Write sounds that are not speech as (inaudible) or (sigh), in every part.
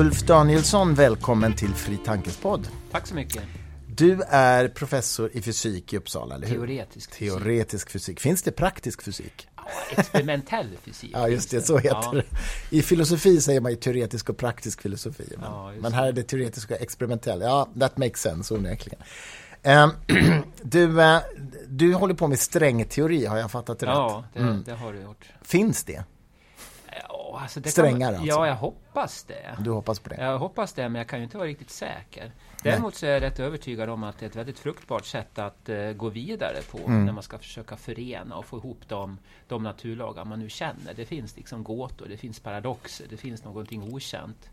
Ulf Danielsson, välkommen till Fri Tankes podd. Tack så mycket. Du är professor i fysik i Uppsala, eller hur? Teoretisk fysik. Teoretisk fysik. Finns det praktisk fysik? Ja, experimentell fysik. (laughs) Ja, just det, så heter ja. det. I filosofi säger man ju teoretisk och praktisk filosofi. Men, ja, men här är det teoretisk och experimentell. Ja, that makes sense onekligen. Um, (clears throat) du, uh, du håller på med strängteori, har jag fattat det rätt? Ja, det, mm. det har du gjort. Finns det? Alltså Strängar kan, alltså? Ja, jag hoppas det. Du hoppas på det? Jag hoppas det, men jag kan ju inte vara riktigt säker. Däremot så är jag rätt övertygad om att det är ett väldigt fruktbart sätt att uh, gå vidare på mm. när man ska försöka förena och få ihop de, de naturlagar man nu känner. Det finns liksom gåtor, det finns paradoxer, det finns någonting okänt.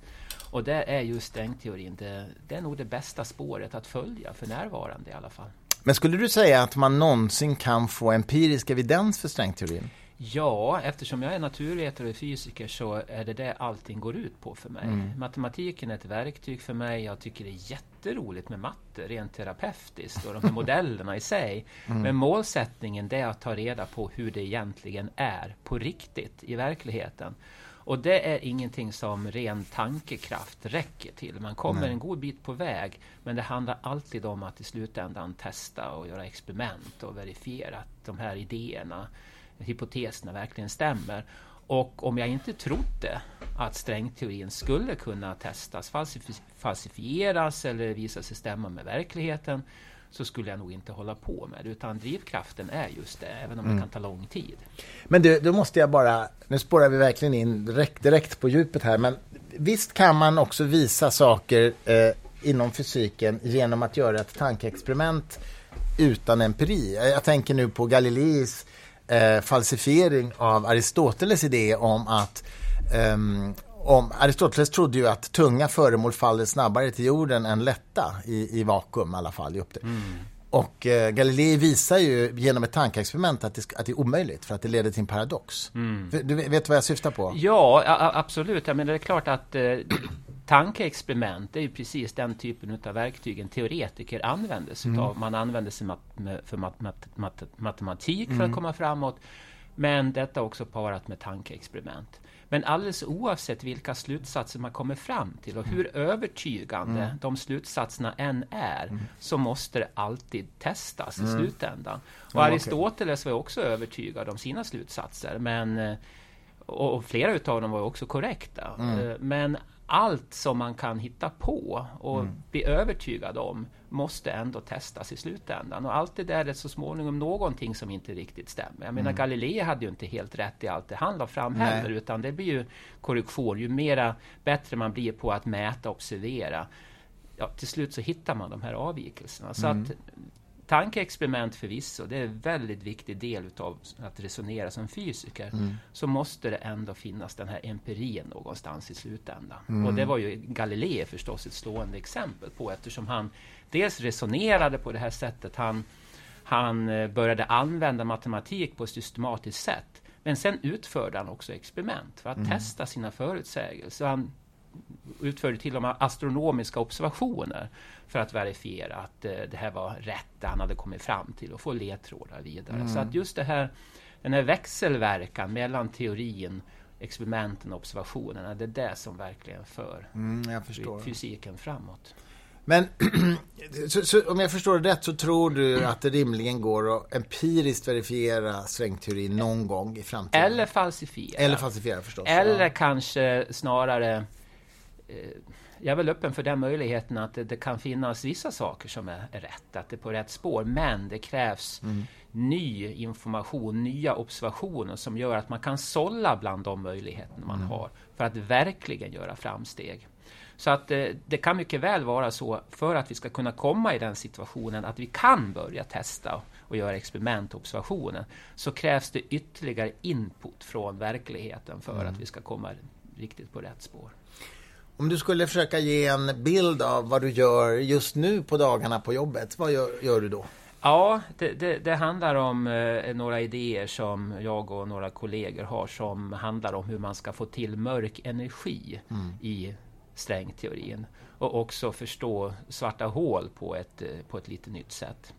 Och det är just strängteorin, det, det är nog det bästa spåret att följa för närvarande i alla fall. Men skulle du säga att man någonsin kan få empirisk evidens för strängteorin? Ja, eftersom jag är naturvetare och fysiker så är det det allting går ut på för mig. Mm. Matematiken är ett verktyg för mig. Jag tycker det är jätteroligt med matte, rent terapeutiskt och de här modellerna i sig. (laughs) Mm. Men målsättningen är att ta reda på hur det egentligen är på riktigt i verkligheten. Och det är ingenting som ren tankekraft räcker till. Man kommer Nej. en god bit på väg, men det handlar alltid om att i slutändan testa och göra experiment och verifiera att de här idéerna hypoteserna verkligen stämmer. Och om jag inte trodde att strängteorin skulle kunna testas, falsifieras eller visa sig stämma med verkligheten så skulle jag nog inte hålla på med det. Utan drivkraften är just det, även om mm. det kan ta lång tid. Men du, då måste jag bara, nu spårar vi verkligen in direkt, direkt på djupet här, men visst kan man också visa saker eh, inom fysiken genom att göra ett tankeexperiment utan empiri. Jag tänker nu på Galileis eh, falsifiering av Aristoteles idé om att um, om, Aristoteles trodde ju att tunga föremål faller snabbare till jorden än lätta i, i vakuum i alla fall. I mm. Och eh, Galilei visar ju genom ett tankeexperiment att det, att det är omöjligt för att det leder till en paradox. Mm. Du vet vad jag syftar på? Ja, absolut. Jag menar, det är klart att eh, tankeexperiment är ju precis den typen av verktyg en teoretiker använder sig mm. av. Man använder sig mat för mat mat matematik mm. för att mm. komma framåt. Men detta också parat med tankeexperiment. Men alldeles oavsett vilka slutsatser man kommer fram till och hur mm. övertygande mm. de slutsatserna än är mm. så måste det alltid testas i mm. slutändan. Och Aristoteles var också övertygad om sina slutsatser men eh, och flera utav dem var också korrekta. Mm. Eh, men allt som man kan hitta på och mm. bli övertygad om måste ändå testas i slutändan. Och allt det där är så småningom någonting som inte riktigt stämmer. Jag menar, mm. Galilei hade ju inte helt rätt i allt det han la fram Nej. heller, utan det blir ju korrektion. Ju mera bättre man blir på att mäta och observera, ja, till slut så hittar man de här avvikelserna. Så mm. att tankeexperiment förvisso, det är en väldigt viktig del utav att resonera som fysiker. Mm. Så måste det ändå finnas den här empirin någonstans i slutändan. Mm. Och det var ju Galilei förstås ett slående exempel på eftersom han dels resonerade på det här sättet. Han, han eh, började använda matematik på ett systematiskt sätt. Men sen utförde han också experiment för att mm. testa sina förutsägelser. Han utförde till och med astronomiska observationer för att verifiera att eh, det här var rätt, det han hade kommit fram till och få ledtrådar vidare. Mm. Så att just det här, den här växelverkan mellan teorin experimenten och observationerna, det är det som verkligen för mm, fysiken framåt. Men (clears throat) så, så, om jag förstår det rätt så tror du att det rimligen går att empiriskt verifiera strängteorin någon gång i framtiden? Eller falsifiera. Eller falsifiera förstås. Eller ja. kanske snarare eh, jag är väl öppen för den möjligheten att det, det, kan finnas vissa saker som är, är, rätt, att det är på rätt spår. Men det krävs mm. ny information, nya observationer som gör att man kan sålla bland de möjligheter man mm. har för att verkligen göra framsteg. Så att eh, det kan mycket väl vara så för att vi ska kunna komma i den situationen att vi kan börja testa och göra experiment och observationer så krävs det ytterligare input från verkligheten för mm. att vi ska komma riktigt på rätt spår. Om du skulle försöka ge en bild av vad du gör just nu på dagarna på jobbet, vad gör, gör du då? Ja, det, det, det handlar om eh, några idéer som jag och några kollegor har som handlar om hur man ska få till mörk energi mm. i strängteorin och också förstå svarta hål på ett, eh, på ett lite nytt sätt.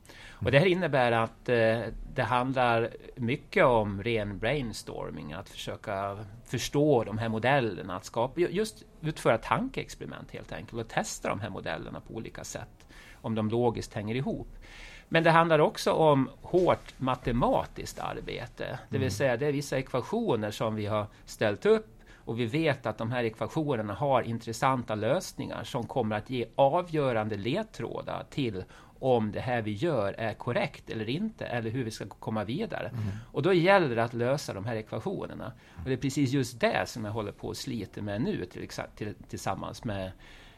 Och det här innebär att eh, det handlar mycket om ren brainstorming, att försöka förstå de här modellerna, att skapa, just utföra tankeexperiment helt enkelt och testa de här modellerna på olika sätt, om de logiskt hänger ihop. Men det handlar också om hårt matematiskt arbete, det vill mm. säga det är vissa ekvationer som vi har ställt upp och vi vet att de här ekvationerna har intressanta lösningar som kommer att ge avgörande ledtrådar till om det här vi gör är korrekt eller inte, eller hur vi ska komma vidare. Mm. Och då gäller det att lösa de här ekvationerna. Och det är precis just det som jag håller på och sliter med nu till, till, tillsammans med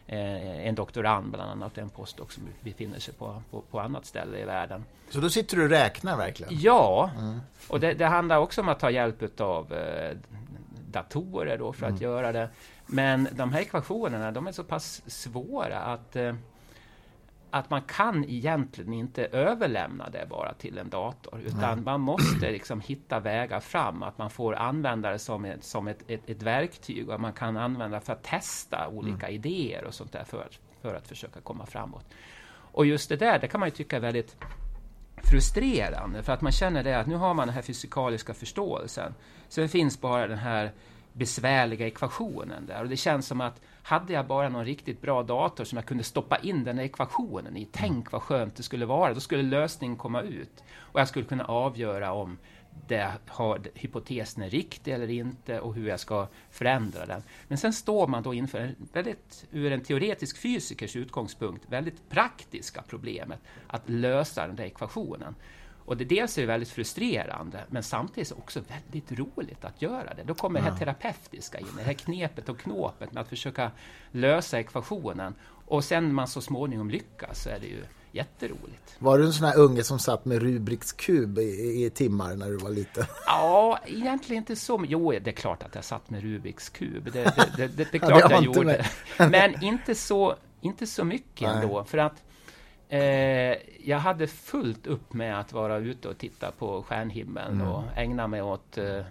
eh, en doktorand bland annat, en postdoc som befinner sig på, på, på, annat ställe i världen. Så då sitter du och räknar verkligen? Ja, mm. och det, det, handlar också om att ta hjälp av eh, datorer då för mm. att göra det. Men de här ekvationerna, de är så pass svåra att eh, att man kan egentligen inte överlämna det bara till en dator, utan Nej. man måste liksom hitta vägar fram, att man får använda det som ett, som ett, ett, ett verktyg och man kan använda för att testa olika mm. idéer och sånt där för, för att försöka komma framåt. Och just det där, det kan man ju tycka är väldigt frustrerande, för att man känner det att nu har man den här fysikaliska förståelsen. Sen finns bara den här besvärliga ekvationen där. Och det känns som att hade jag bara någon riktigt bra dator som jag kunde stoppa in den här ekvationen i, tänk vad skönt det skulle vara, då skulle lösningen komma ut. Och jag skulle kunna avgöra om det har, hypotesen är riktig eller inte och hur jag ska förändra den. Men sen står man då inför, väldigt, ur en teoretisk fysikers utgångspunkt, väldigt praktiska problemet att lösa den där ekvationen. Och det dels är det väldigt frustrerande, men samtidigt också väldigt roligt att göra det. Då kommer ja. det här terapeutiska in, det här knepet och knåpet med att försöka lösa ekvationen. Och sen när man så småningom lyckas så är det ju jätteroligt. Var du en sån här unge som satt med Rubiks kub i, i timmar när du var liten? Ja, egentligen inte så. Jo, det är klart att jag satt med Rubiks kub. Det, det, det, det, är klart ja, jag gjorde. Men inte så, inte så mycket Nej. ändå. För att Eh, jag hade fullt upp med att vara ute och titta på stjärnhimlen mm. och ägna mig åt eh,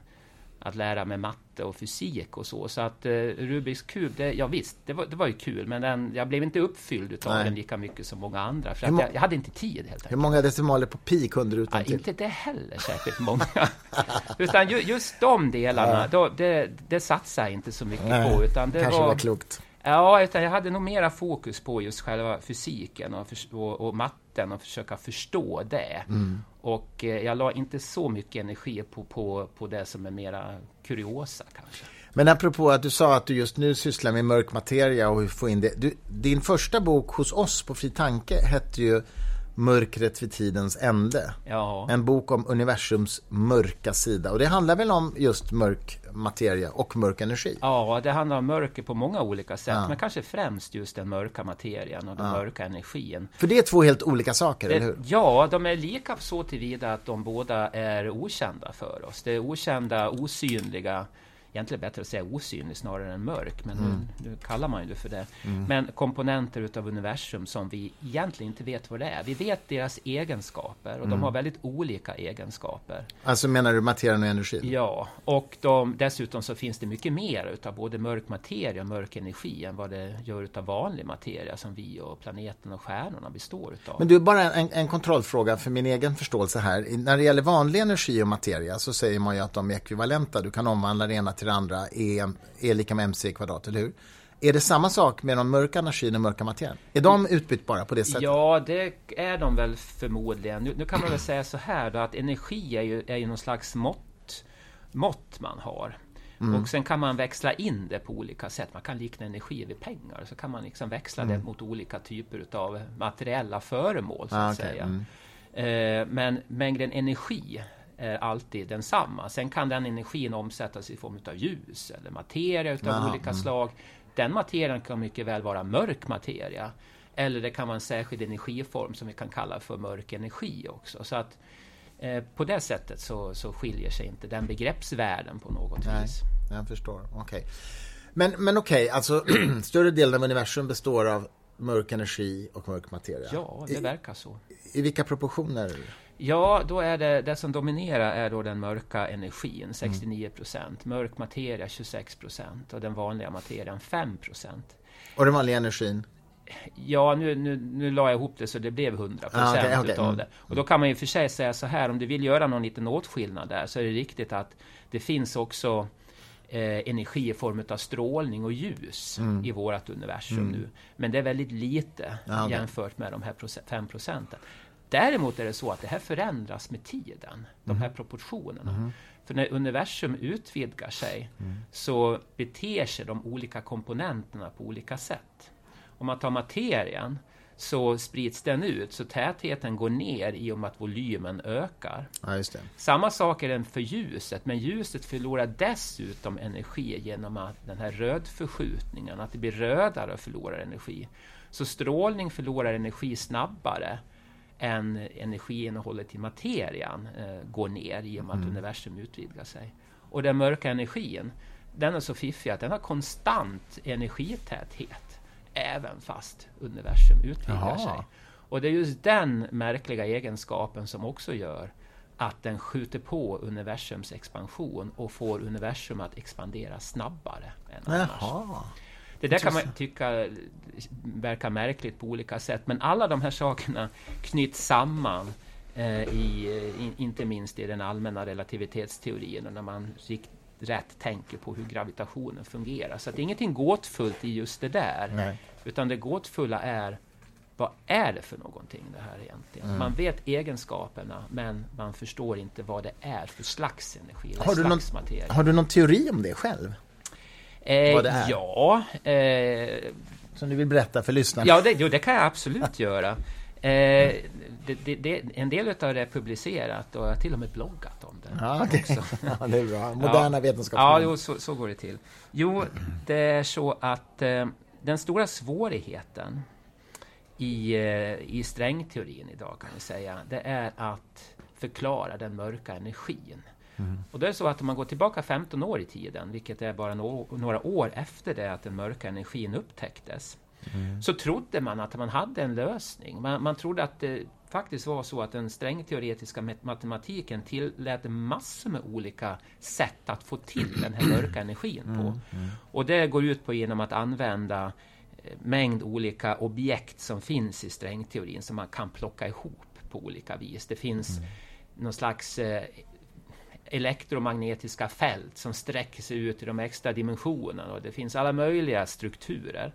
att lära mig matte och fysik och så. Så att eh, Rubiks kub, det, ja visst, det var, det var ju kul, men den, jag blev inte uppfylld utav Nej. den lika mycket som många andra. För jag, jag, hade inte tid helt enkelt. Hur många decimaler på pi kunde du utan ja, Inte det heller särskilt många. (laughs) utan ju, just de delarna, ja. då, det, det satsade jag inte så mycket Nej, på. Utan det kanske var, var klokt. Ja, utan jag hade nog mera fokus på just själva fysiken och, och, och matten och försöka förstå det. Mm. Och eh, jag la inte så mycket energi på, på, på det som är mera kuriosa kanske. Men apropå att du sa att du just nu sysslar med mörk materia och hur få in det. Du, din första bok hos oss på Fri Tanke hette ju Mörkret vid tidens ände. Ja. En bok om universums mörka sida. Och det handlar väl om just mörk materia och mörk energi? Ja, det handlar om mörker på många olika sätt. Ja. Men kanske främst just den mörka materian och den ja. mörka energin. För det är två helt olika saker, det, eller hur? Ja, de är lika så tillvida att de båda är okända för oss. Det är okända, osynliga egentligen bättre att säga osynlig snarare än mörk, men mm. nu, nu, kallar man ju det för det. Mm. Men komponenter utav universum som vi egentligen inte vet vad det är. Vi vet deras egenskaper och mm. de har väldigt olika egenskaper. Alltså menar du materien och energin? Ja, och de, dessutom så finns det mycket mer utav både mörk materia och mörk energi än vad det gör utav vanlig materia som vi och planeten och stjärnorna består utav. Men du, bara en, en kontrollfråga för min egen förståelse här. När det gäller vanlig energi och materia så säger man ju att de är ekvivalenta. Du kan omvandla det ena till det andra är, är lika med mc kvadrat, eller hur? Är det samma sak med de mörka energin och mörka materien? Är de utbytbara på det sättet? Ja, det är de väl förmodligen. Nu, nu kan man väl säga så här då, att energi är ju, är ju någon slags mått, mått man har. Mm. Och sen kan man växla in det på olika sätt. Man kan likna energi vid pengar. Så kan man liksom växla mm. det mot olika typer av materiella föremål. Så att ah, okay. säga. Mm. Eh, men mängden energi är alltid densamma. Sen kan den energin omsättas i form av ljus eller materia utav Aha, olika mm. slag. Den materien kan mycket väl vara mörk materia. Eller det kan vara en särskild energiform som vi kan kalla för mörk energi också. Så att eh, på det sättet så, så skiljer sig inte den begreppsvärlden på något Nej, vis. Jag förstår, okej. Okay. Men, men okej, okay, alltså (clears throat) större delen av universum består av mörk energi och mörk materia. Ja, det verkar så. I, i vilka proportioner? Ja, då är det, det som dominerar är då den mörka energin, 69 procent. Mörk materia 26 procent och den vanliga materian 5 procent. Och den vanliga energin? Ja, nu, nu, nu la jag ihop det så det blev 100 procent ah, okay, okay. utav mm. det. Och då kan man ju för sig säga så här, om du vill göra någon liten åtskillnad där så är det riktigt att det finns också eh, energi i form av strålning och ljus mm. i vårt universum mm. nu. Men det är väldigt lite ah, okay. jämfört med de här 5 procenten. Däremot är det så att det här förändras med tiden, de här mm. proportionerna. Mm. För när universum utvidgar sig mm. så beter sig de olika komponenterna på olika sätt. Om man tar materien så sprids den ut, så tätheten går ner i och med att volymen ökar. Ja, Samma sak är det för ljuset, men ljuset förlorar dessutom energi genom att den här rödförskjutningen, att det blir rödare och förlorar energi. Så strålning förlorar energi snabbare än energiinnehållet i materian eh, går ner i och med mm. att universum utvidgar sig. Och den mörka energin, den är så fiffig att den har konstant energitäthet även fast universum utvidgar Jaha. sig. Och det är just den märkliga egenskapen som också gör att den skjuter på universums expansion och får universum att expandera snabbare än annars. Det där kan man tycka verkar märkligt på olika sätt, men alla de här sakerna knyts samman eh, i, in, inte minst i den allmänna relativitetsteorin och när man rikt, rätt tänker på hur gravitationen fungerar. Så det är ingenting gåtfullt i just det där, Nej. utan det gåtfulla är vad är det för någonting det här egentligen? Mm. Man vet egenskaperna, men man förstår inte vad det är för slags energi, har du slags någon, materia. Har du någon teori om det själv? Eh, vad det är? Ja. Eh, Som du vill berätta för lyssnarna? Ja, det, jo, det kan jag absolut göra. Eh, det, det, det, en del av det är publicerat och jag har till och med bloggat om det. Ja, okay. (laughs) ja det är bra. Moderna ja. vetenskapsmän. Ja, jo, så, så, går det till. Jo, det är så att eh, den stora svårigheten i, eh, i strängteorin idag kan vi säga, det är att förklara den mörka energin. Mm. Och det är så att om man går tillbaka 15 år i tiden, vilket är bara no några år efter det att den mörka energin upptäcktes, mm. så trodde man att man hade en lösning. Man, man trodde att det faktiskt var så att den strängteoretiska matematiken tillät massor med olika sätt att få till den här mörka energin på. Mm. mm. Och det går ut på genom att använda eh, mängd olika objekt som finns i strängteorin som man kan plocka ihop på olika vis. Det finns mm. någon slags eh, elektromagnetiska fält som sträcker sig ut i de extra dimensionerna och det finns alla möjliga strukturer.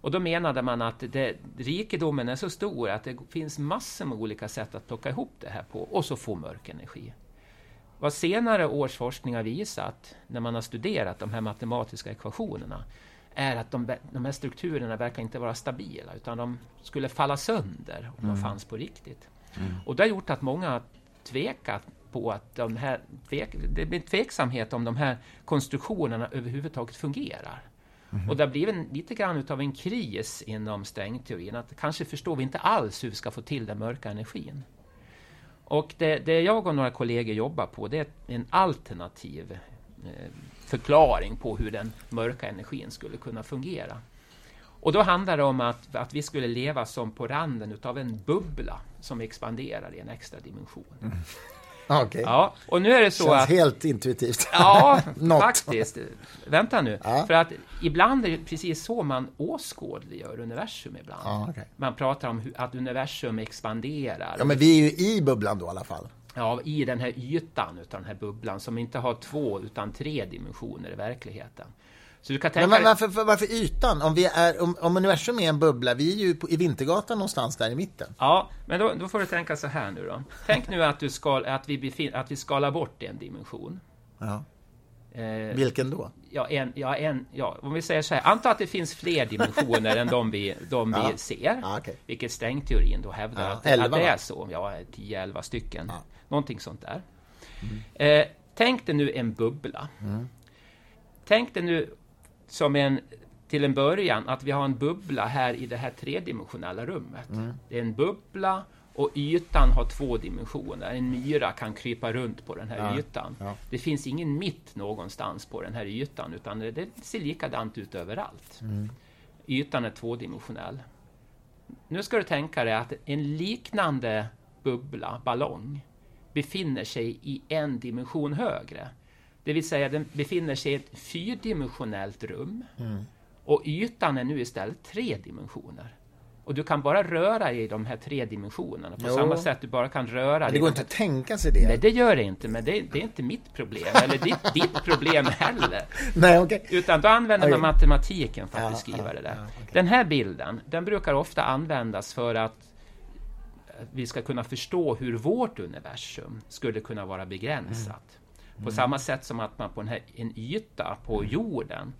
Och då menade man att det, rikedomen är så stor att det finns massor med olika sätt att plocka ihop det här på och så få mörk energi. Vad senare års forskning har visat, när man har studerat de här matematiska ekvationerna, är att de, de här strukturerna verkar inte vara stabila, utan de skulle falla sönder om mm. de fanns på riktigt. Mm. Och det har gjort att många har tvekat på att de här, det blir tveksamhet om de här konstruktionerna överhuvudtaget fungerar. Mm. Och det har blivit lite grann av en kris inom strängteorin. Att kanske förstår vi inte alls hur vi ska få till den mörka energin. Och det, det jag och några kollegor jobbar på det är en alternativ eh, förklaring på hur den mörka energin skulle kunna fungera. Och då handlar det om att, att vi skulle leva som på randen utav en bubbla som expanderar i en extra dimension. Mm. Okay. Ja, och nu är det så Känns att... helt intuitivt. Ja, (laughs) faktiskt. Vänta nu. Ja. För att ibland är det precis så man åskådliggör universum ibland. Ja, okay. Man pratar om att universum expanderar. Ja, men vi är ju i bubblan då i alla fall. Ja, i den här ytan utav den här bubblan som inte har två utan tre dimensioner i verkligheten. Så du kan tänka men varför, varför ytan? Om, vi är, om, om universum är en bubbla, vi är ju på, i Vintergatan någonstans där i mitten. Ja, men då, då får du tänka så här nu då. Tänk nu att, du skal, att, vi, befin, att vi skalar bort en dimension. Ja. Eh, Vilken då? Ja, en, ja, en, ja, om vi säger så här. Anta att det finns fler dimensioner än de vi, de ja. vi ser. Ja, okay. Vilket strängteorin då hävdar ja, att, 11, att det är så. Ja, 10-11 stycken. Ja. Någonting sånt där. Mm. Eh, tänk dig nu en bubbla. Mm. Tänk dig nu som en, till en början, att vi har en bubbla här i det här tredimensionella rummet. Mm. Det är en bubbla och ytan har två dimensioner. En myra kan krypa runt på den här ja, ytan. Ja. Det finns ingen mitt någonstans på den här ytan, utan det, det ser likadant ut överallt. Mm. Ytan är tvådimensionell. Nu ska du tänka dig att en liknande bubbla, ballong, befinner sig i en dimension högre. Det vill säga den befinner sig i ett fyrdimensionellt rum. Mm. Och ytan är nu istället tre dimensioner. Och du kan bara röra i de här tre dimensionerna på jo. samma sätt du bara kan röra Men det går inte att tänka sig det. Nej, det gör det inte, men det, det är inte mitt problem, eller ditt, (laughs) ditt problem heller. Nej, okay. Utan då använder man okay. matematiken för att ja, beskriva ja, det där. Ja, okay. Den här bilden, den brukar ofta användas för att vi ska kunna förstå hur vårt universum skulle kunna vara begränsat. Mm. På mm. samma sätt som att man på en, här, en yta på mm. jorden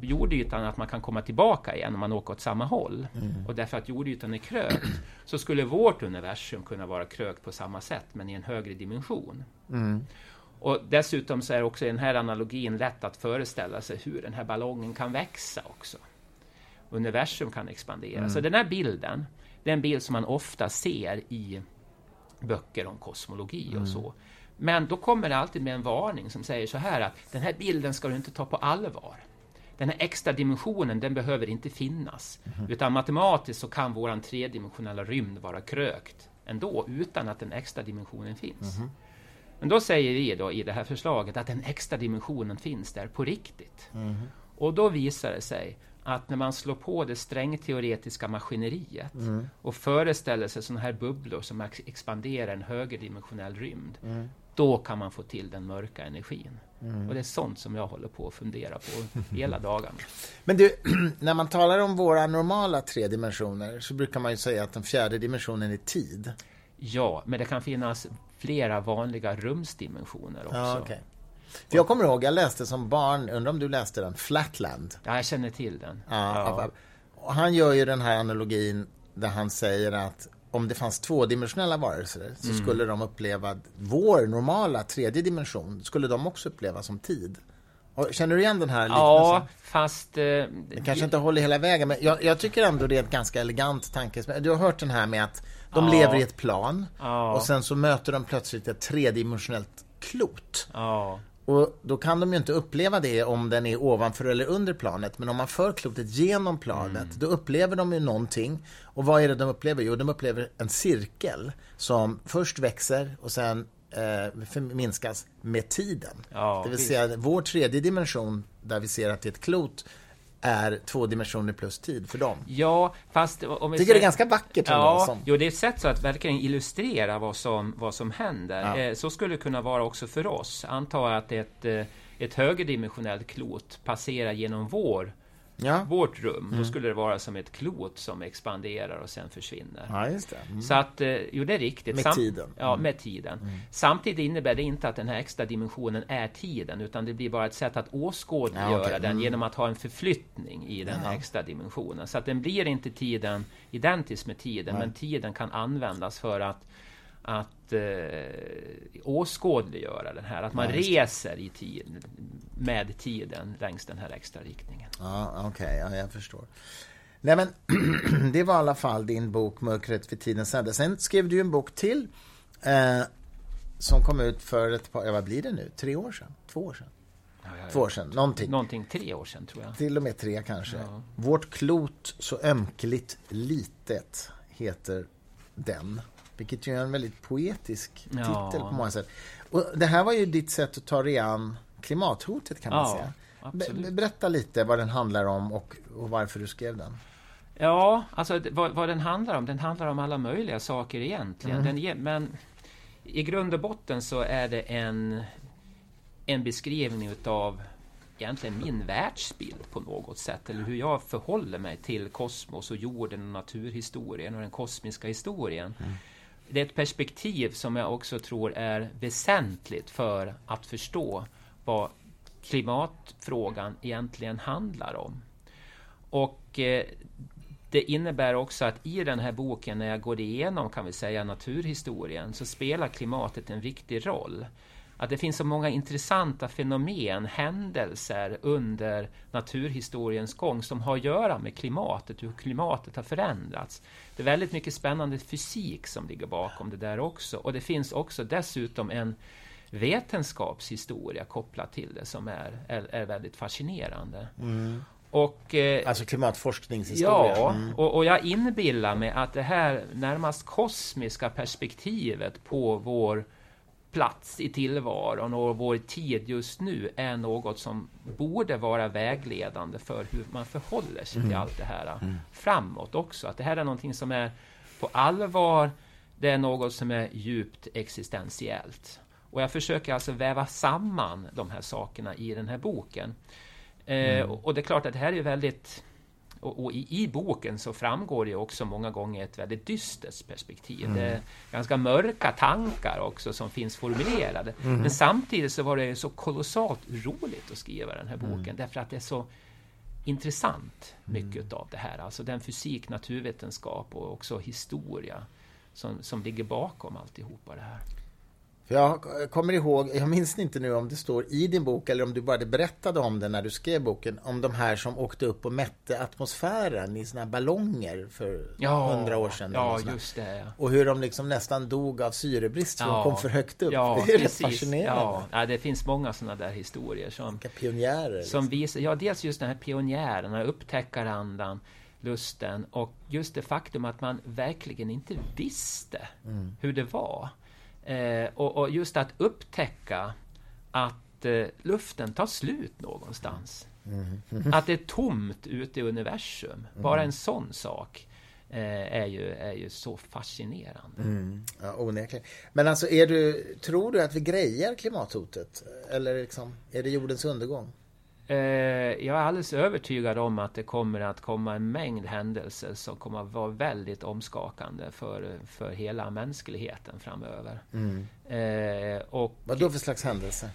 jordytan att man kan komma tillbaka igen om man åker åt samma håll. Mm. Och därför att jordytan är krökt så skulle vårt universum kunna vara krökt på samma sätt men i en högre dimension. Mm. Och dessutom så är också den här analogin lätt att föreställa sig hur den här ballongen kan växa också. Universum kan expandera. Mm. Så den här bilden, det är en bild som man ofta ser i böcker om kosmologi och mm. så. Men då kommer det alltid med en varning som säger så här att den här bilden ska du inte ta på allvar den här extra dimensionen, den behöver inte finnas. Mm. Utan matematiskt så kan våran tredimensionella rymd vara krökt ändå, utan att den extra dimensionen finns. Mm. Men då säger vi då i det här förslaget att den extra dimensionen finns där på riktigt. Mm. Och då visar det sig att när man slår på det strängteoretiska maskineriet mm. och föreställer sig sådana här bubblor som expanderar en högerdimensionell rymd, mm. Då kan man få till den mörka energin. Mm. Och det är sånt som jag håller på att fundera på hela (laughs) dagarna. Men du, (clears throat) när man talar om våra normala tre dimensioner så brukar man ju säga att den fjärde dimensionen är tid. Ja, men det kan finnas flera vanliga rumsdimensioner också. Ja, okay. För jag kommer ihåg, jag läste som barn, undrar om du läste den, Flatland? Ja, jag känner till den. Ja, ja. Han gör ju den här analogin där han säger att om det fanns tvådimensionella varelser så mm. skulle de uppleva vår normala tredje dimension, skulle de också uppleva som tid. känner du igen den här liknelsen? Ja, fast... Eh, det kanske inte håller hela vägen, men jag, jag, tycker ändå det är ett ganska elegant tanke. Du har hört den här med att de ja. lever i ett plan ja. och sen så möter de plötsligt ett tredimensionellt klot. Ja. Och då kan de ju inte uppleva det om den är ovanför eller under planet. Men om man för klotet genom planet, mm. då upplever de ju någonting. Och vad är det de upplever? Jo, de upplever en cirkel som först växer och sen eh, minskas med tiden. Ja, det vill säga, vår tredje dimension, där vi ser att det är ett klot, är två dimensioner plus tid för dem. Ja, fast om vi tycker säger, det är ganska vackert. Ja, som. jo, det är ett sätt så att verkligen illustrera vad som, vad som händer. Ja. Eh, så skulle det kunna vara också för oss. Anta att ett, eh, ett högerdimensionellt klot passerar genom vår ja. vårt rum, mm. då skulle det vara som ett klot som expanderar och sen försvinner. Ja. Mm. Så att, eh, jo det är riktigt. Med Sam tiden. Ja, mm. med tiden. Mm. Samtidigt innebär det inte att den här extra dimensionen är tiden, utan det blir bara ett sätt att åskådliggöra ja, okay. den mm. genom att ha en förflyttning i den ja. extra dimensionen. Så att den blir inte tiden identisk med tiden, men tiden kan användas för att att eh, åskådliggöra den här, att man ja, reser i tid, med tiden längs den här extra riktningen. Ja, Okej, okay, ja, jag förstår. Nej, men (clears throat) det var i alla fall din bok Mörkret vid tidens ände. Sen skrev du en bok till eh, som kom ut för ett par, ja, vad blir det nu? Tre år sedan? Två år sedan? Ja, ja, Två år sedan, någonting. Någonting, tre år sedan tror jag. Till och med tre kanske. Vårt klot så ömkligt litet heter den. Vilket ju är en väldigt poetisk titel ja. på många sätt. Och det här var ju ditt sätt att ta dig an klimathotet kan man ja, säga. Absolut. Berätta lite vad den handlar om och, och varför du skrev den. Ja, alltså vad, vad, den handlar om? Den handlar om alla möjliga saker egentligen. Mm. Den, men i grund och botten så är det en, en beskrivning utav egentligen min världsbild på något sätt. Eller hur jag förhåller mig till kosmos och jorden och naturhistorien och den kosmiska historien. Mm det är ett perspektiv som jag också tror är väsentligt för att förstå vad klimatfrågan egentligen handlar om. Och eh, det innebär också att i den här boken, när jag går igenom kan vi säga naturhistorien, så spelar klimatet en viktig roll att det finns så många intressanta fenomen, händelser under naturhistoriens gång som har att göra med klimatet, hur klimatet har förändrats. Det är väldigt mycket spännande fysik som ligger bakom det där också. Och det finns också dessutom en vetenskapshistoria kopplat till det som är, är, är väldigt fascinerande. Mm. Och, eh, alltså klimatforskningshistoria? Ja, mm. och, och, jag inbillar mig att det här närmast kosmiska perspektivet på vår plats i tillvaron och vår tid just nu är något som borde vara vägledande för hur man förhåller sig mm. till allt det här mm. framåt också. Att det här är någonting som är på allvar, det är något som är djupt existentiellt. Och jag försöker alltså väva samman de här sakerna i den här boken. Eh, mm. och, och, det är klart att det här är väldigt och, och i, i, boken så framgår det också många gånger ett väldigt dystert perspektiv. Mm. Det är ganska mörka tankar också som finns formulerade. Mm. Men samtidigt så var det så kolossalt roligt att skriva den här mm. boken därför att det är så intressant mycket mm. av det här. Alltså den fysik, naturvetenskap och också historia som, som ligger bakom alltihopa det här. Jag kommer ihåg, jag minns inte nu om det står i din bok eller om du bara berättade om det när du skrev boken, om de här som åkte upp och mätte atmosfären i såna ballonger för hundra ja, år sedan. Ja, just det. Ja. Och hur de liksom nästan dog av syrebrist för ja, de kom för högt upp. Ja, (laughs) det är precis. rätt fascinerande. Ja, det finns många sådana där historier som, Vilka pionjärer. Som liksom. visar, ja, dels just den här pionjären, upptäckarandan lusten och just det faktum att man verkligen inte visste mm. hur det var. Eh, och, och, just att upptäcka att eh, luften tar slut någonstans. Mm. Att det är tomt ute i universum. Mm. Bara en sån sak eh, är, ju, är ju så fascinerande. Mm. Ja, onekligen. Men alltså, är du, tror du att vi grejar klimathotet? Eller liksom, är det jordens undergång? Eh, jag är alldeles övertygad om att det kommer att komma en mängd händelser som kommer att vara väldigt omskakande för, för hela mänskligheten framöver. Mm. Eh, och, Vad då för slags händelser?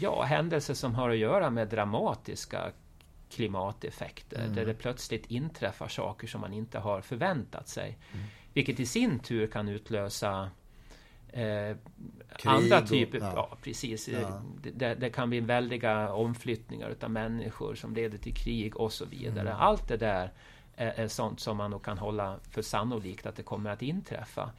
Ja, händelser som har att göra med dramatiska klimateffekter mm. där det plötsligt inträffar saker som man inte har förväntat sig. Mm. Vilket i sin tur kan utlösa Eh, andra typer, ja. ja. precis. Ja. Det, det, kan bli väldiga omflyttningar utav människor som leder till krig och så vidare. Mm. Allt det där är, är, sånt som man kan hålla för sannolikt att det kommer att inträffa.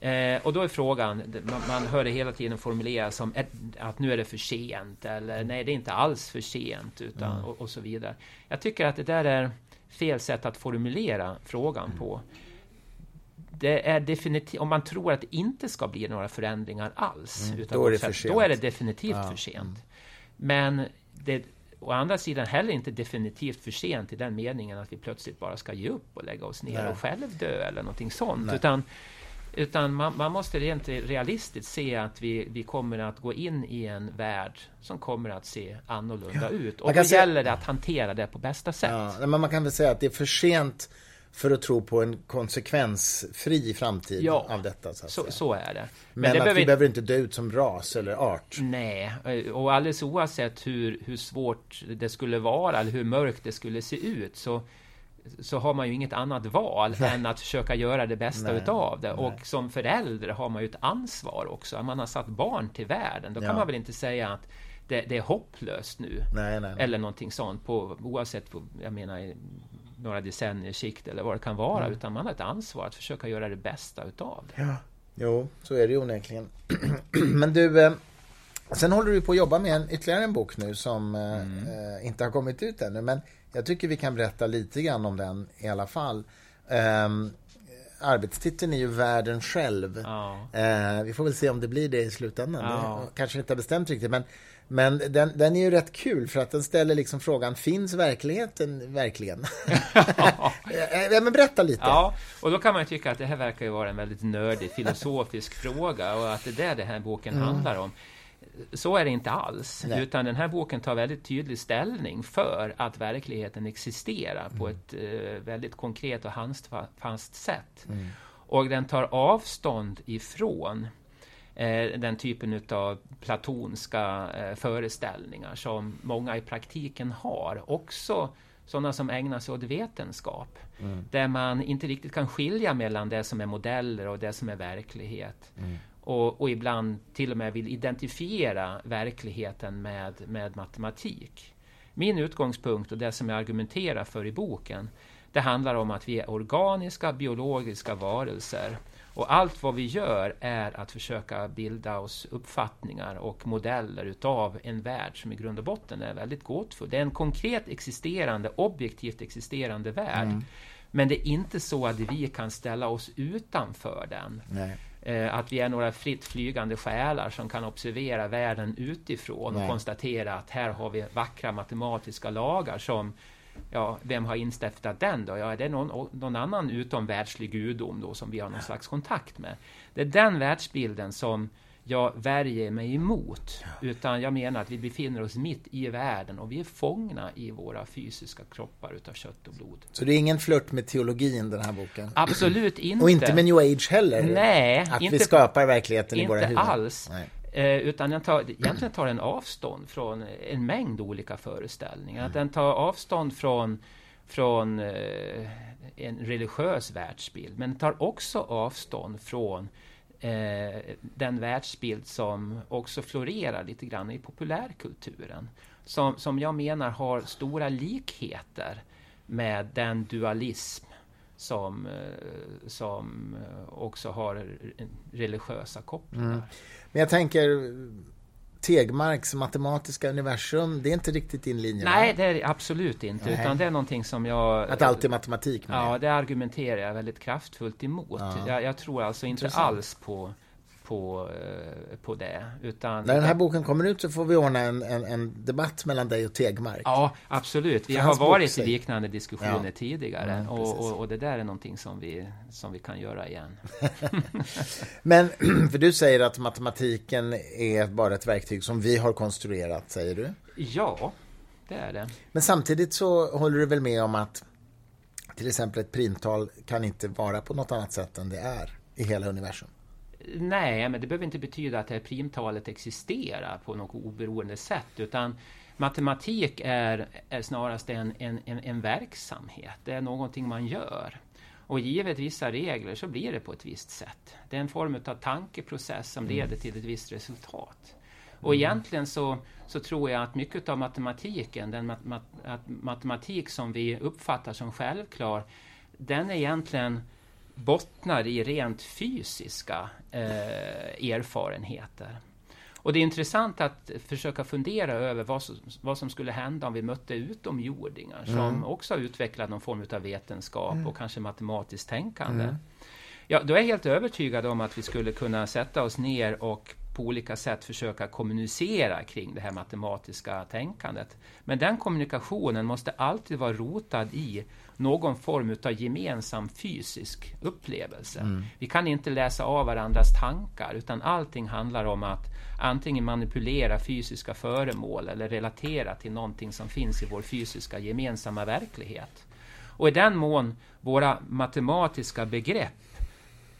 Eh, och då är frågan, man, man hör det hela tiden formuleras som att nu är det för sent eller nej det är inte alls för sent utan, mm. och, och, så vidare. Jag tycker att det där är fel sätt att formulera frågan mm. på det är definitivt, om man tror att det inte ska bli några förändringar alls, mm, utan då, är det för sent. då är det definitivt ja. för sent. Men det å andra sidan heller inte definitivt för sent i den meningen att vi plötsligt bara ska ge upp och lägga oss ner Nej. och självdö eller någonting sånt. Nej. Utan, utan man, man, måste rent realistiskt se att vi, vi kommer att gå in i en värld som kommer att se annorlunda ja. ut. Och då gäller det att hantera det på bästa sätt. Ja, men man kan väl säga att det är för sent för att tro på en konsekvensfri framtid ja, av detta. Så, så, så, är det. Men, Men det att behöver... vi behöver inte dö ut som ras eller art. Nej, och alldeles oavsett hur, hur svårt det skulle vara eller hur mörkt det skulle se ut så så har man ju inget annat val Nej. än att försöka göra det bästa Nej. utav det. Och som förälder har man ju ett ansvar också. Man har satt barn till världen. Då kan man väl inte säga att det, det är hopplöst nu. Nej, nej, Eller någonting sånt. På, oavsett, på, jag menar, några decennier sikt eller vad det kan vara. Mm. Utan man har ett ansvar att försöka göra det bästa utav det. Ja, jo, så är det ju onekligen. (clears throat) Men du, eh, sen håller du på att jobba med en, ytterligare en bok nu som eh, mm. eh, inte har kommit ut ännu. Men jag tycker vi kan berätta lite grann om den i alla fall. Eh, arbetstiteln är ju Världen själv. Ja. Eh, vi får väl se om det blir det i slutändan. Ja. Det kanske inte har bestämt riktigt. Men men den, den är ju rätt kul för att den ställer liksom frågan, finns verkligheten verkligen? (laughs) (laughs) ja, men berätta lite. Ja, och då kan man ju tycka att det här verkar ju vara en väldigt nördig filosofisk (laughs) fråga och att det är det den här boken mm. handlar om. Så är det inte alls, Nej. utan den här boken tar väldigt tydlig ställning för att verkligheten existerar mm. på ett uh, väldigt konkret och handfast sätt. Mm. Och den tar avstånd ifrån eh, den typen av platonska eh, föreställningar som många i praktiken har. Också sådana som ägnar sig åt vetenskap. Mm. Där man inte riktigt kan skilja mellan det som är modeller och det som är verklighet. Mm. Och, och, ibland till och med vill identifiera verkligheten med, med matematik. Min utgångspunkt och det som jag argumenterar för i boken det handlar om att vi är organiska biologiska varelser Och allt vad vi gör är att försöka bilda oss uppfattningar och modeller utav en värld som i grund och botten är väldigt gåtfull. Det är en konkret existerande, objektivt existerande värld. Mm. Men det är inte så att vi kan ställa oss utanför den. Nej. Eh, att vi är några fritt flygande själar som kan observera världen utifrån Nej. och konstatera att här har vi vackra matematiska lagar som Ja, vem har instiftat den då? Ja, är det någon, någon annan utomvärldslig gudom då som vi har någon slags kontakt med? Det är den världsbilden som jag värjer mig emot. Utan jag menar att vi befinner oss mitt i världen och vi är fångna i våra fysiska kroppar utav kött och blod. Så det är ingen flört med teologin den här boken? Absolut inte. Och inte med new age heller? Nej. Att inte, vi skapar verkligheten i våra huvuden? Inte alls. Eh, utan den tar, egentligen tar den avstånd från en mängd olika föreställningar. Mm. Den tar avstånd från, från eh, en religiös världsbild, men den tar också avstånd från eh, den världsbild som också florerar lite grann i populärkulturen. Som, som jag menar har stora likheter med den dualism som, eh, som eh, också har religiösa kopplingar. Mm. Men jag tänker Tegmarks matematiska universum, det är inte riktigt din linje? Nej, va? det är absolut inte. Nej. Utan det är någonting som jag... Att allt är matematik? Ja, det argumenterar jag väldigt kraftfullt emot. Ja. Jag, jag, tror alltså inte alls på på, eh, på det. Utan, När den här boken kommer ut så får vi ordna en, en, en debatt mellan dig och Tegmark. Ja, absolut. Vi har varit i liknande diskussioner ja. tidigare mm, och, och, och, det där är någonting som vi, som vi kan göra igen. (laughs) Men, (clears throat) för du säger att matematiken är bara ett verktyg som vi har konstruerat, säger du? Ja, det är det. Men samtidigt så håller du väl med om att till exempel ett primtal kan inte vara på något annat sätt än det är i hela universum? Nej, men det behöver inte betyda att det här primtalet existerar på något oberoende sätt, utan matematik är, är snarast en, en, en, en verksamhet. Det är någonting man gör. Och givet vissa regler så blir det på ett visst sätt. Det är en form av tankeprocess som mm. leder till ett visst resultat. Och mm. egentligen så, så tror jag att mycket av matematiken, den mat, mat, matematik som vi uppfattar som självklar, den är egentligen bottnar i rent fysiska eh, erfarenheter. Och det är intressant att försöka fundera över vad som, vad som skulle hända om vi mötte utomjordingar mm. som också har utvecklat någon form av vetenskap mm. och kanske matematiskt tänkande. Mm. Ja, då är jag helt övertygad om att vi skulle kunna sätta oss ner och på olika sätt försöka kommunicera kring det här matematiska tänkandet. Men den kommunikationen måste alltid vara rotad i någon form av gemensam fysisk upplevelse. Mm. Vi kan inte läsa av varandras tankar, utan allting handlar om att antingen manipulera fysiska föremål eller relatera till någonting som finns i vår fysiska gemensamma verklighet. Och i den mån våra matematiska begrepp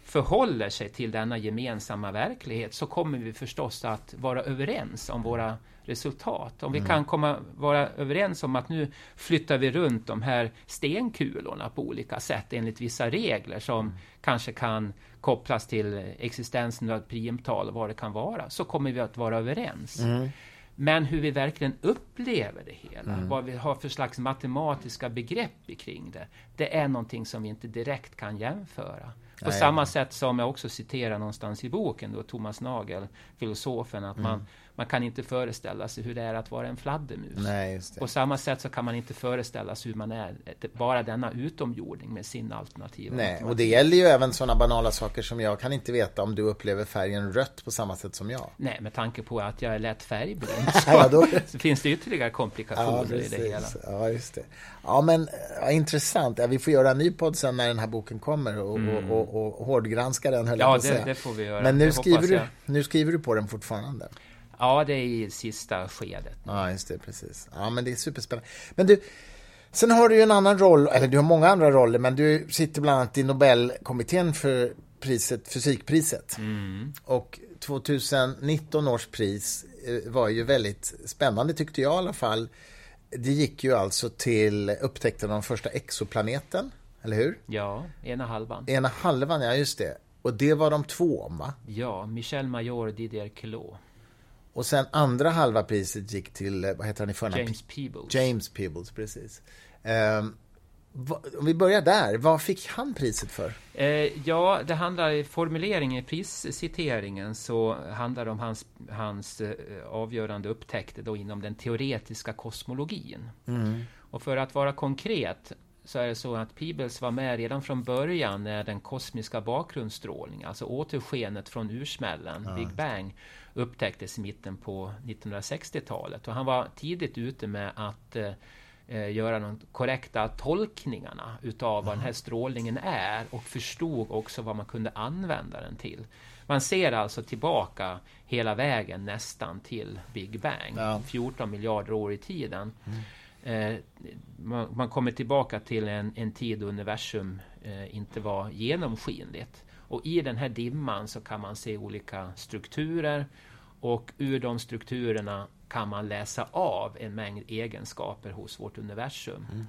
förhåller sig till denna gemensamma verklighet så kommer vi förstås att vara överens om våra resultat. Om vi mm. kan komma, vara överens om att nu flyttar vi runt de här stenkulorna på olika sätt enligt vissa regler som mm. kanske kan kopplas till existensen av ett primtal och vad det kan vara, så kommer vi att vara överens. Mm. Men hur vi verkligen upplever det hela, mm. vad vi har för slags matematiska begrepp kring det, det är någonting som vi inte direkt kan jämföra. På Nej. samma sätt som jag också citerar någonstans i boken, då Thomas Nagel, filosofen, att mm. man man kan inte föreställa sig hur det är att vara en fladdermus. Nej, På samma sätt så kan man inte föreställa sig hur man är bara denna utomjording med sin alternativa Nej, och det gäller ju även sådana banala saker som jag kan inte veta om du upplever färgen rött på samma sätt som jag. Nej, med tanke på att jag är lätt färgblind (laughs) så, ja, då... så finns det ytterligare komplikationer ja, i det hela. Ja, just det. Ja, men ja, intressant. Ja, vi får göra en ny podd sen när den här boken kommer och, mm. och, och, och hårdgranska den, höll ja, jag på att säga. Ja, det får vi göra. Men nu skriver, du, nu skriver du på den fortfarande. Ja, det är i sista skedet. Ja, just det, precis. Ja, men det är superspännande. Men du, sen har du ju en annan roll, eller du har många andra roller, men du sitter bland annat i Nobelkommittén för priset, fysikpriset. Mm. Och 2019 års pris eh, var ju väldigt spännande tyckte jag i alla fall. Det gick ju alltså till upptäckten av den första exoplaneten, eller hur? Ja, ena halvan. Ena halvan, ja just det. Och det var de två om, va? Ja, Michel Major Didier Queloz. Och sen andra halva priset gick till, eh, vad heter han i förnamn? James Peebles. James Peebles, precis. Um, om vi börjar där, vad fick han priset för? Eh, ja, det handlar i formuleringen i prisciteringen så handlar det om hans, hans eh, avgörande upptäckter då inom den teoretiska kosmologin. Mm. Och för att vara konkret så är det så att Peebles var med redan från början när den kosmiska bakgrundsstrålningen, alltså återskenet från ursmällen, ja. Big Bang, upptäcktes i mitten på 1960-talet. Och han var tidigt ute med att eh, göra de korrekta tolkningarna utav vad den här strålningen är och förstod också vad man kunde använda den till. Man ser alltså tillbaka hela vägen nästan till Big Bang, ja. 14 miljarder år i tiden. Mm. Eh, man, man, kommer tillbaka till en, en tid då universum eh, inte var genomskinligt. Och i den här dimman så kan man se olika strukturer och ur de strukturerna kan man läsa av en mängd egenskaper hos vårt universum. Mm.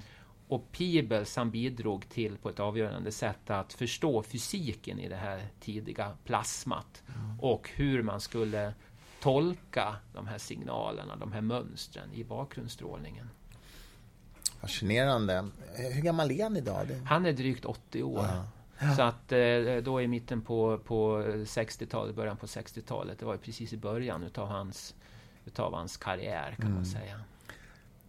Och Peebles han bidrog till på ett avgörande sätt att förstå fysiken i det här tidiga plasmat mm. och hur man skulle tolka de här signalerna, de här mönstren i bakgrundsstrålningen. Fascinerande. Hur gammal är han idag? Han är drygt 80 år. Ja. Ja. Så att eh, då i mitten på, på 60-talet, början på 60-talet, det var ju precis i början utav hans, utav hans karriär kan mm. man säga.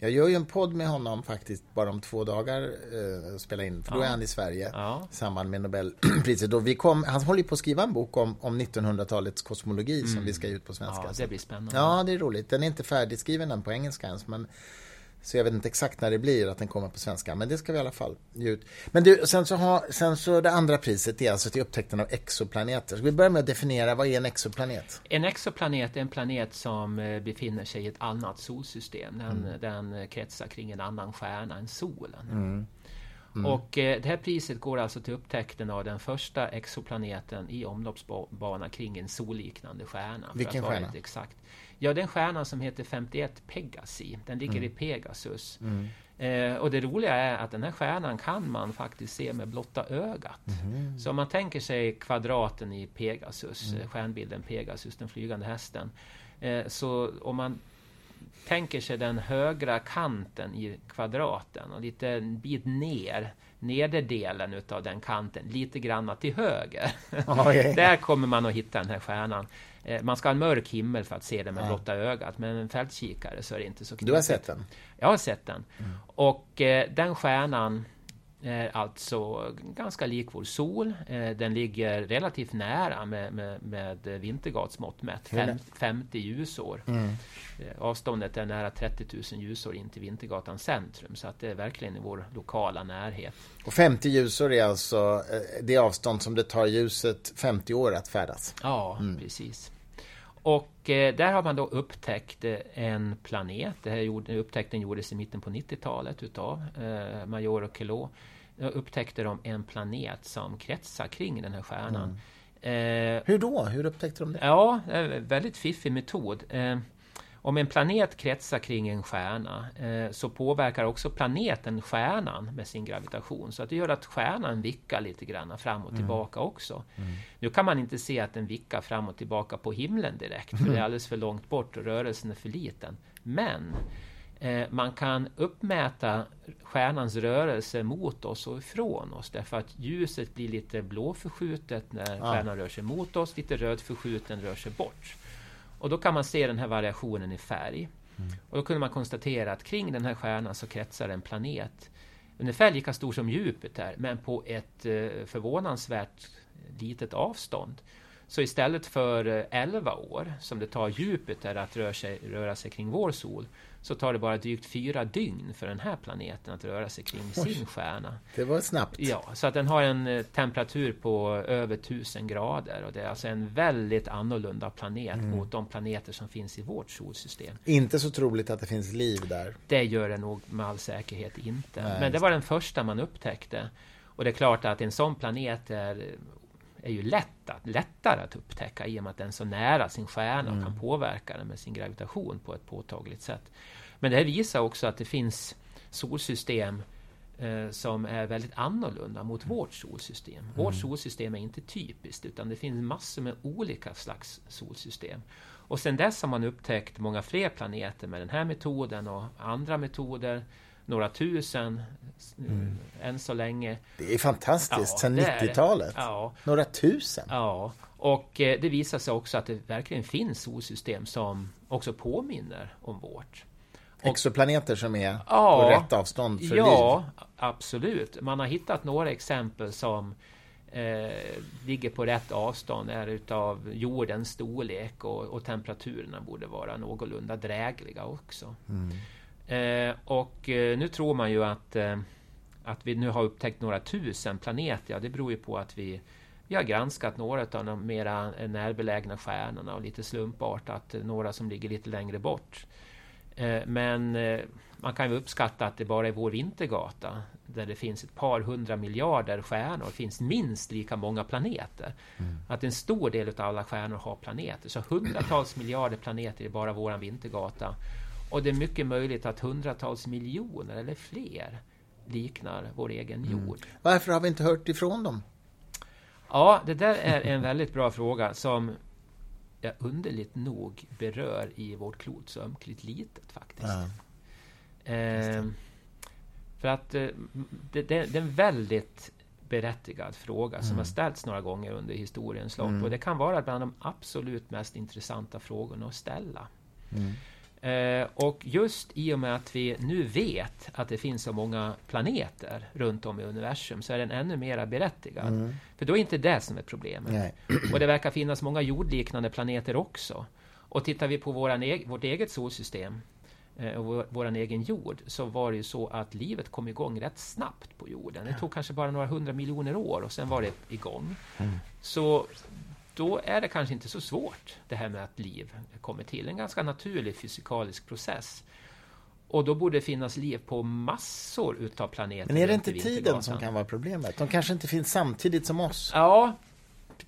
Jag gör ju en podd med honom faktiskt bara om två dagar eh, spela in, för då ja. är han i Sverige ja. i samband med Nobelpriset. Och vi kom, han håller på att skriva en bok om, om 1900-talets kosmologi mm. som vi ska ge ut på svenska. Ja, det blir spännande. Ja, det är roligt. Den är inte färdigskriven den på engelska ens, men så jag vet inte exakt när det blir att den kommer på svenska, men det ska vi i alla fall ge ut. Men du, sen så, har, sen så det andra priset är alltså till upptäckten av exoplaneter. Ska vi börja med att definiera, vad är en exoplanet? En exoplanet är en planet som eh, befinner sig i ett annat solsystem. Den, mm. den kretsar kring en annan stjärna än solen. Mm. Mm. Och eh, det här priset går alltså till upptäckten av den första exoplaneten i omloppsbana kring en solliknande stjärna. Vilken stjärna? Exakt. Ja, den stjärnan som heter 51 Pegasi. Den ligger mm. i Pegasus. Mm. Eh, och det roliga är att den här stjärnan kan man faktiskt se med blotta ögat. Mm. Så om man tänker sig kvadraten i Pegasus, mm. stjärnbilden Pegasus, den flygande hästen. Eh, så om man tänker sig den högra kanten i kvadraten och lite en bit ner, nederdelen utav den kanten, lite grann till höger. Okay. Där kommer man att hitta den här stjärnan. Eh, man ska ha en mörk himmel för att se den med ja. blotta ögat, men en fältkikare så är det inte så knepigt. Du har sett den? Jag har sett den. Mm. Och eh, den stjärnan är alltså ganska lik vår sol. Eh, den ligger relativt nära med, med, med Vintergads mått mätt, Fem, 50 ljusår. Mm. Eh, avståndet är nära 30 000 ljusår in till Vintergatans centrum, så att det är verkligen i vår lokala närhet. Och 50 ljusår är alltså eh, det avstånd som det tar ljuset 50 år att färdas? Ja, mm. precis. Och eh, där har man då upptäckt eh, en planet. Det här upptäckten gjordes i mitten på 90-talet utav eh, Major och Queloz. Då upptäckte de en planet som kretsar kring den här stjärnan. Mm. Eh, Hur då? Hur upptäckte de det? Ja, väldigt fiffig metod. Eh, om en planet kretsar kring en stjärna eh, så påverkar också planeten stjärnan med sin gravitation. Så att det gör att stjärnan vickar lite grann fram och mm. tillbaka mm. också. Mm. Nu kan man inte se att den vickar fram och tillbaka på himlen direkt, för det är alldeles för långt bort och rörelsen är för liten. Men eh, man kan uppmäta stjärnans rörelse mot oss och ifrån oss därför att ljuset blir lite blåförskjutet när stjärnan rör sig mot oss, lite rödförskjuten rör sig bort. Och då kan man se den här variationen i färg. Mm. Och då kunde man konstatera att kring den här stjärnan så kretsar en planet ungefär lika stor som Jupiter, men på ett eh, förvånansvärt litet avstånd. Så istället för 11 eh, år som det tar Jupiter att röra sig, röra sig kring vår sol så tar det bara drygt fyra dygn för den här planeten att röra sig kring Oj, sin stjärna. Det var snabbt. Ja, så att den har en eh, temperatur på över 1000 grader och det är alltså en väldigt annorlunda planet mm. mot de planeter som finns i vårt solsystem. Inte så troligt att det finns liv där. Det gör det nog med all säkerhet inte. Nej, Men det var den första man upptäckte. Och det är klart att en sån planet är är ju lätt att, lättare att upptäcka i och med att den är så nära sin stjärna och mm. kan påverka den med sin gravitation på ett påtagligt sätt. Men det här visar också att det finns solsystem eh, som är väldigt annorlunda mot vårt solsystem. Mm. Vårt solsystem är inte typiskt utan det finns massor med olika slags solsystem. Och sen dess har man upptäckt många fler planeter med den här metoden och andra metoder några tusen mm. än så länge. Det är fantastiskt, ja, sedan 90-talet. Ja. Några tusen? Ja, och eh, det visar sig också att det verkligen finns solsystem som också påminner om vårt. Exoplaneter som är ja, på rätt avstånd för ja, liv? Ja, absolut. Man har hittat några exempel som eh, ligger på rätt avstånd, är utav jordens storlek och, och temperaturerna borde vara någorlunda drägliga också. Mm. Eh, och eh, nu tror man ju att, eh, att vi nu har upptäckt några tusen planeter. Ja, det beror ju på att vi vi har granskat några av de mera närbelägna stjärnorna och lite slumpartat några som ligger lite längre bort. Men man kan ju uppskatta att det bara är vår vintergata där det finns ett par hundra miljarder stjärnor finns minst lika många planeter. Mm. Att en stor del av alla stjärnor har planeter. Så hundratals miljarder planeter är bara vår vintergata. Och det är mycket möjligt att hundratals miljoner eller fler liknar vår egen mm. jord. Mm. Varför har vi inte hört ifrån dem? Ja, det där är en väldigt bra fråga som jag underligt nog berör i vårt klot så ömkligt litet faktiskt. Ja. Eh, för att eh, det, det, det, är en väldigt berättigad fråga mm. som har ställts några gånger under historiens lopp. Mm. Och det kan vara bland de absolut mest intressanta frågorna att ställa. Mm. Eh, och just i och med att vi nu vet att det finns så många planeter runt om i universum så är den ännu mer berättigad. Mm. För då är inte det som är problemet. Nej. Och det verkar finnas många jordliknande planeter också. Och tittar vi på våran e vårt eget solsystem eh, och vår, vår egen jord så var det ju så att livet kom igång rätt snabbt på jorden. Det tog kanske bara några hundra miljoner år och sen var det igång. Mm. Så då är det kanske inte så svårt det här med att liv kommer till. En ganska naturlig fysikalisk process. Och då borde det finnas liv på massor utav planeter. Men är det inte tiden som kan vara problemet? De kanske inte finns samtidigt som oss? Ja,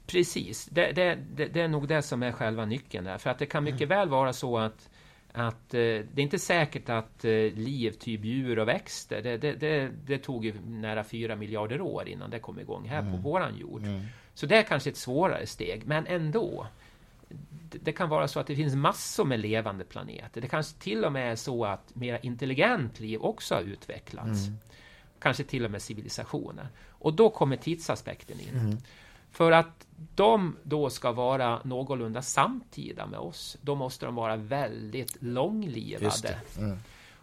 precis. Det, det, det, det är nog det som är själva nyckeln där. För att det kan mycket mm. väl vara så att att eh, det är inte säkert att eh, liv, typ djur och växter, det, det, det, det, tog ju nära fyra miljarder år innan det kom igång här mm. på våran jord. Mm. Så det är kanske ett svårare steg, men ändå. Det kan vara så att det finns massor med levande planeter. Det kanske till och med är så att mer intelligent liv också har utvecklats. Mm. Kanske till och med civilisationer. Och då kommer tidsaspekten in. För att de då ska vara någorlunda samtida med oss, då måste de vara väldigt långlivade. Mm.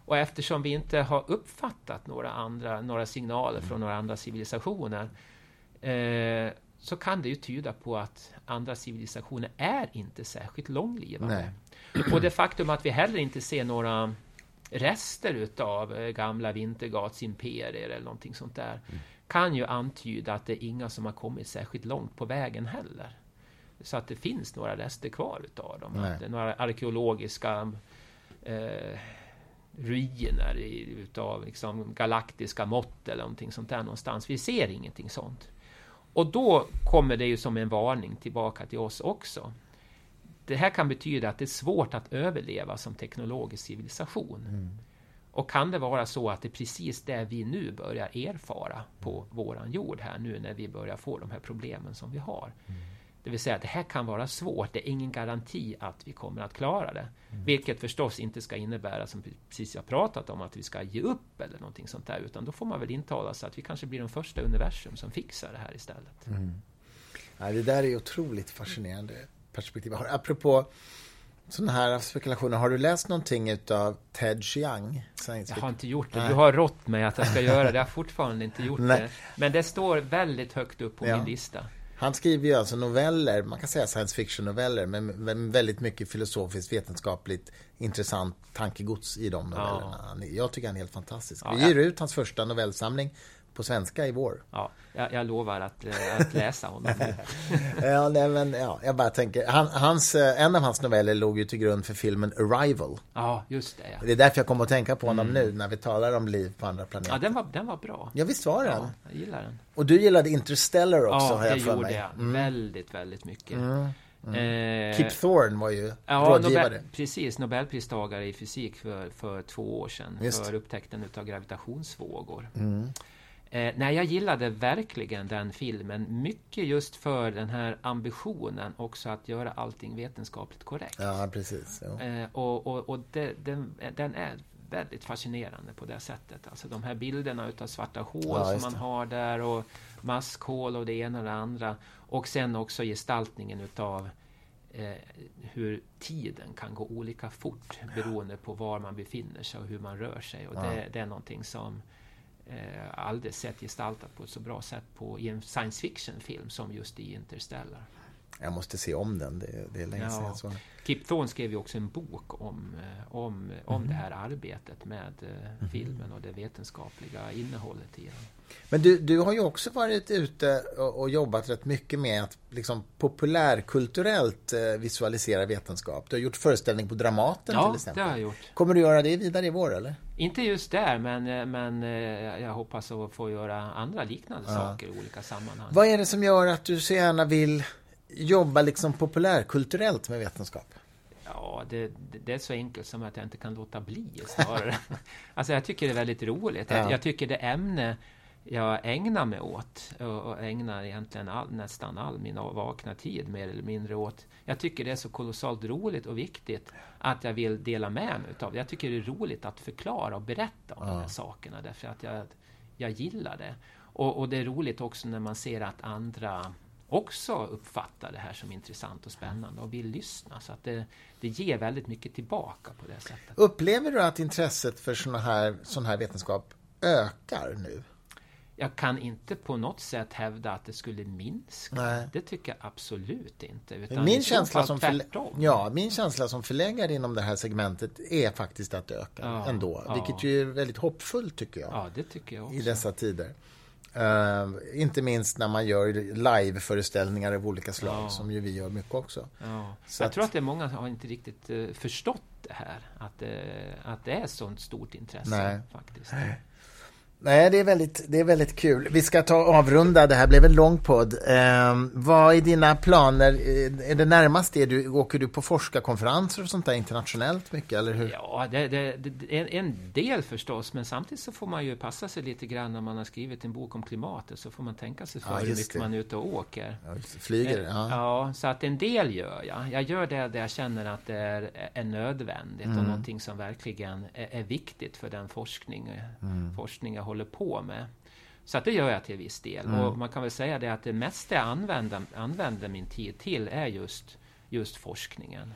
Och eftersom vi inte har uppfattat några, andra, några signaler mm. från några andra civilisationer eh, så kan det ju tyda på att andra civilisationer är inte särskilt långlivade. Nej. Och det faktum att vi heller inte ser några rester utav eh, gamla Vintergatsimperier eller någonting sånt där mm. Kan ju antyda att det är inga som har kommit särskilt långt på vägen heller. Så att det finns några rester kvar utav dem. Några arkeologiska eh, ruiner utav liksom galaktiska mått eller någonting sånt där någonstans. Vi ser ingenting sånt. Och då kommer det ju som en varning tillbaka till oss också. Det här kan betyda att det är svårt att överleva som teknologisk civilisation. Mm. Och kan det vara så att det är precis det vi nu börjar erfara på våran jord här nu när vi börjar få de här problemen som vi har. Mm. Det vill säga att det här kan vara svårt. Det är ingen garanti att vi kommer att klara det. Mm. Vilket förstås inte ska innebära, som precis jag pratat om, att vi ska ge upp eller någonting sånt där. Utan då får man väl intala sig att vi kanske blir de första universum som fixar det här istället. Mm. Ja, det där är otroligt fascinerande perspektiv. Apropå sådana här spekulationer, har du läst någonting av Ted Chiang? Jag har inte gjort det. Du har rått mig att jag ska göra det. Jag har fortfarande inte gjort det. Men det står väldigt högt upp på ja. min lista. Han skriver ju alltså noveller, man kan säga science fiction-noveller, men väldigt mycket filosofiskt, vetenskapligt intressant tankegods i de novellerna. Ja. Jag tycker han är helt fantastisk. Ja, Vi ger ja. ut hans första novellsamling på svenska i vår. Ja, jag, jag lovar att, eh, att läsa honom. (laughs) ja, nej, men, ja, jag bara tänker, han, hans, eh, en av hans noveller låg ju till grund för filmen Arrival. Ja, just det. Ja. Det är därför jag kommer att tänka på honom mm. nu när vi talar om liv på andra planeter. Ja, den var, den var bra. Ja, visst var den? Ja, jag gillar den. Och du gillade Interstellar också, ja, har jag för mig. Ja, det gjorde jag. Väldigt, väldigt mycket. Mm. Mm. Eh, Kip Thorne var ju ja, rådgivare. Nobel, precis, Nobelpristagare i fysik för, för två år sedan. Just. För upptäckten av gravitationsvågor. Mm. Eh, nej, jag gillade verkligen den filmen. Mycket just för den här ambitionen också att göra allting vetenskapligt korrekt. Ja, precis. Eh, och och, och det, den, den, är väldigt fascinerande på det sättet. Alltså de här bilderna utav svarta hål Ja, som man det. har där och maskhål och det ena och det andra. Och sen också gestaltningen utav eh, hur tiden kan gå olika fort beroende på var man befinner sig och hur man rör sig. Och Ja. det, det är någonting som eh, aldrig sett gestaltat på ett så bra sätt på, i en science fiction-film som just i Interstellar. Jag måste se om den, det, det är länge sedan Ja. såg den. Kip Thorne skrev ju också en bok om, eh, om, om det här arbetet med eh, filmen och det vetenskapliga innehållet i den. Men du, du har ju också varit ute och, och jobbat rätt mycket med att liksom, populärkulturellt eh, visualisera vetenskap. Du har gjort föreställning på Dramaten till Ja, det exempel. har jag gjort. Kommer du göra det vidare i vår eller? Inte just där, men, men jag hoppas att få göra andra liknande Ja. saker i olika sammanhang. Vad är det som gör att du så gärna vill jobba liksom populärkulturellt med vetenskap? Ja, det, det, är så enkelt som att jag inte kan låta bli snarare. (laughs) alltså jag tycker det är väldigt roligt. Ja. Jag, jag tycker det ämne jag ägnar mig åt och, och ägnar egentligen all, nästan all min vakna tid mer eller mindre åt. Jag tycker det är så kolossalt roligt och viktigt att jag vill dela med mig utav det. Jag tycker det är roligt att förklara och berätta om de här sakerna därför att jag, jag gillar det. Och, och det är roligt också när man ser att andra också uppfattar det här som intressant och spännande och vill lyssna. Så att det, det ger väldigt mycket tillbaka på det sättet. Upplever du att intresset för sån här, sån här vetenskap ökar nu? Jag kan inte på något sätt hävda att det skulle minska. Nej. Det tycker jag absolut inte. Utan Min känsla, som tvärtom. ja, min känsla som förläggare inom det här segmentet är faktiskt att det ökar Ja, ändå. ja. Vilket ju är väldigt hoppfullt tycker jag. Ja, det tycker jag också. i dessa tider. Eh, inte minst när man gör live-föreställningar av olika slag, Ja. som ju vi gör mycket också. Ja. Så jag att- tror att det är många som har inte riktigt eh, förstått det här. Att, det att det är sånt stort intresse Nej. faktiskt. Nej, (laughs) det är, väldigt, det är väldigt kul. Vi ska ta och avrunda, det här blev en lång podd. Eh, vad är dina planer? Eh, Är det närmast det du, åker du på forskarkonferenser och sånt där internationellt mycket, eller hur? Ja, det, det, det, en, en del förstås, men samtidigt så får man ju passa sig lite grann när man har skrivit en bok om klimatet, så får man tänka sig för Ja, hur mycket det. man är ute och åker. Ja, Flyger? Ja. Ja, så att en del gör jag. Jag gör det där jag känner att det är, är nödvändigt Mm. och någonting som verkligen är, är viktigt för den forskning, Mm. forskning jag håller på med. Så att det gör jag till viss del. Mm. Och man kan väl säga det att det mesta jag använder, använder min tid till är just, just forskningen.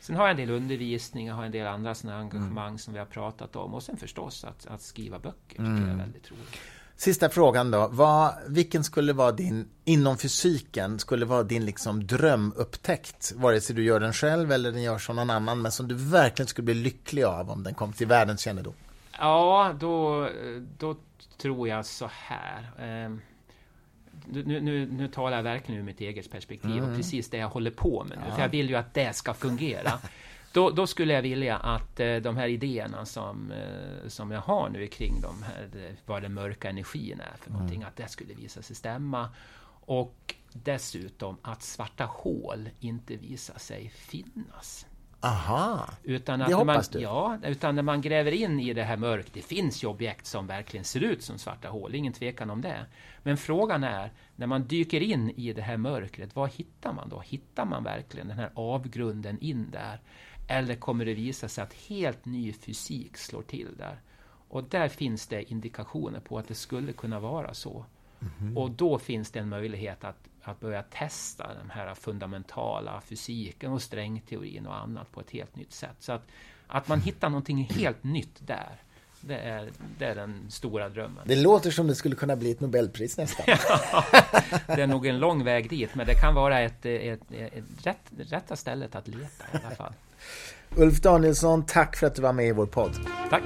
Sen har jag en del undervisning, jag har en del andra såna här engagemang Mm. som vi har pratat om. Och sen förstås att, att skriva böcker tycker jag är väldigt roligt. Sista frågan då. Vad, vilken skulle vara din, inom fysiken, skulle vara din liksom drömupptäckt? Vare sig du gör den själv eller den görs av någon annan, men som du verkligen skulle bli lycklig av om den kom till världens kännedom. Ja, då, då tror jag så här. Ehm, Nu, nu, nu talar jag verkligen ur mitt eget perspektiv och precis det jag håller på med nu. För jag vill ju att det ska fungera. (laughs) Då, då skulle jag vilja att eh, de här idéerna som, eh, som jag har nu kring de här, det, vad den mörka energin är för någonting, att det skulle visa sig stämma. Och dessutom att svarta hål inte visar sig finnas. Aha! Utan Det att man, hoppas du? Ja, utan när man gräver in i det här mörkt, det finns ju objekt som verkligen ser ut som svarta hål, ingen tvekan om det. Men frågan är, när man dyker in i det här mörkret, vad hittar man då? Hittar man verkligen den här avgrunden in där? Eller kommer det visa sig att helt ny fysik slår till där? Och där finns det indikationer på att det skulle kunna vara så. Och då finns det en möjlighet att, att börja testa den här fundamentala fysiken och strängteorin och annat på ett helt nytt sätt. Så att, att man hittar någonting helt nytt där, det är, det är den stora drömmen. Det låter som det skulle kunna bli ett Nobelpris nästan. (laughs) Det är nog en lång väg dit, men det kan vara ett, ett, ett, ett rätt, rätta stället att leta i alla fall. Ulf Danielsson, tack för att du var med i vår podd. Tack!